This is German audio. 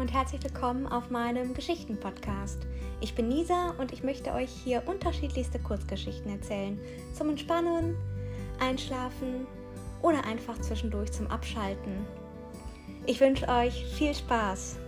und herzlich willkommen auf meinem Geschichten-Podcast. Ich bin Nisa und ich möchte euch hier unterschiedlichste Kurzgeschichten erzählen. Zum Entspannen, Einschlafen oder einfach zwischendurch zum Abschalten. Ich wünsche euch viel Spaß.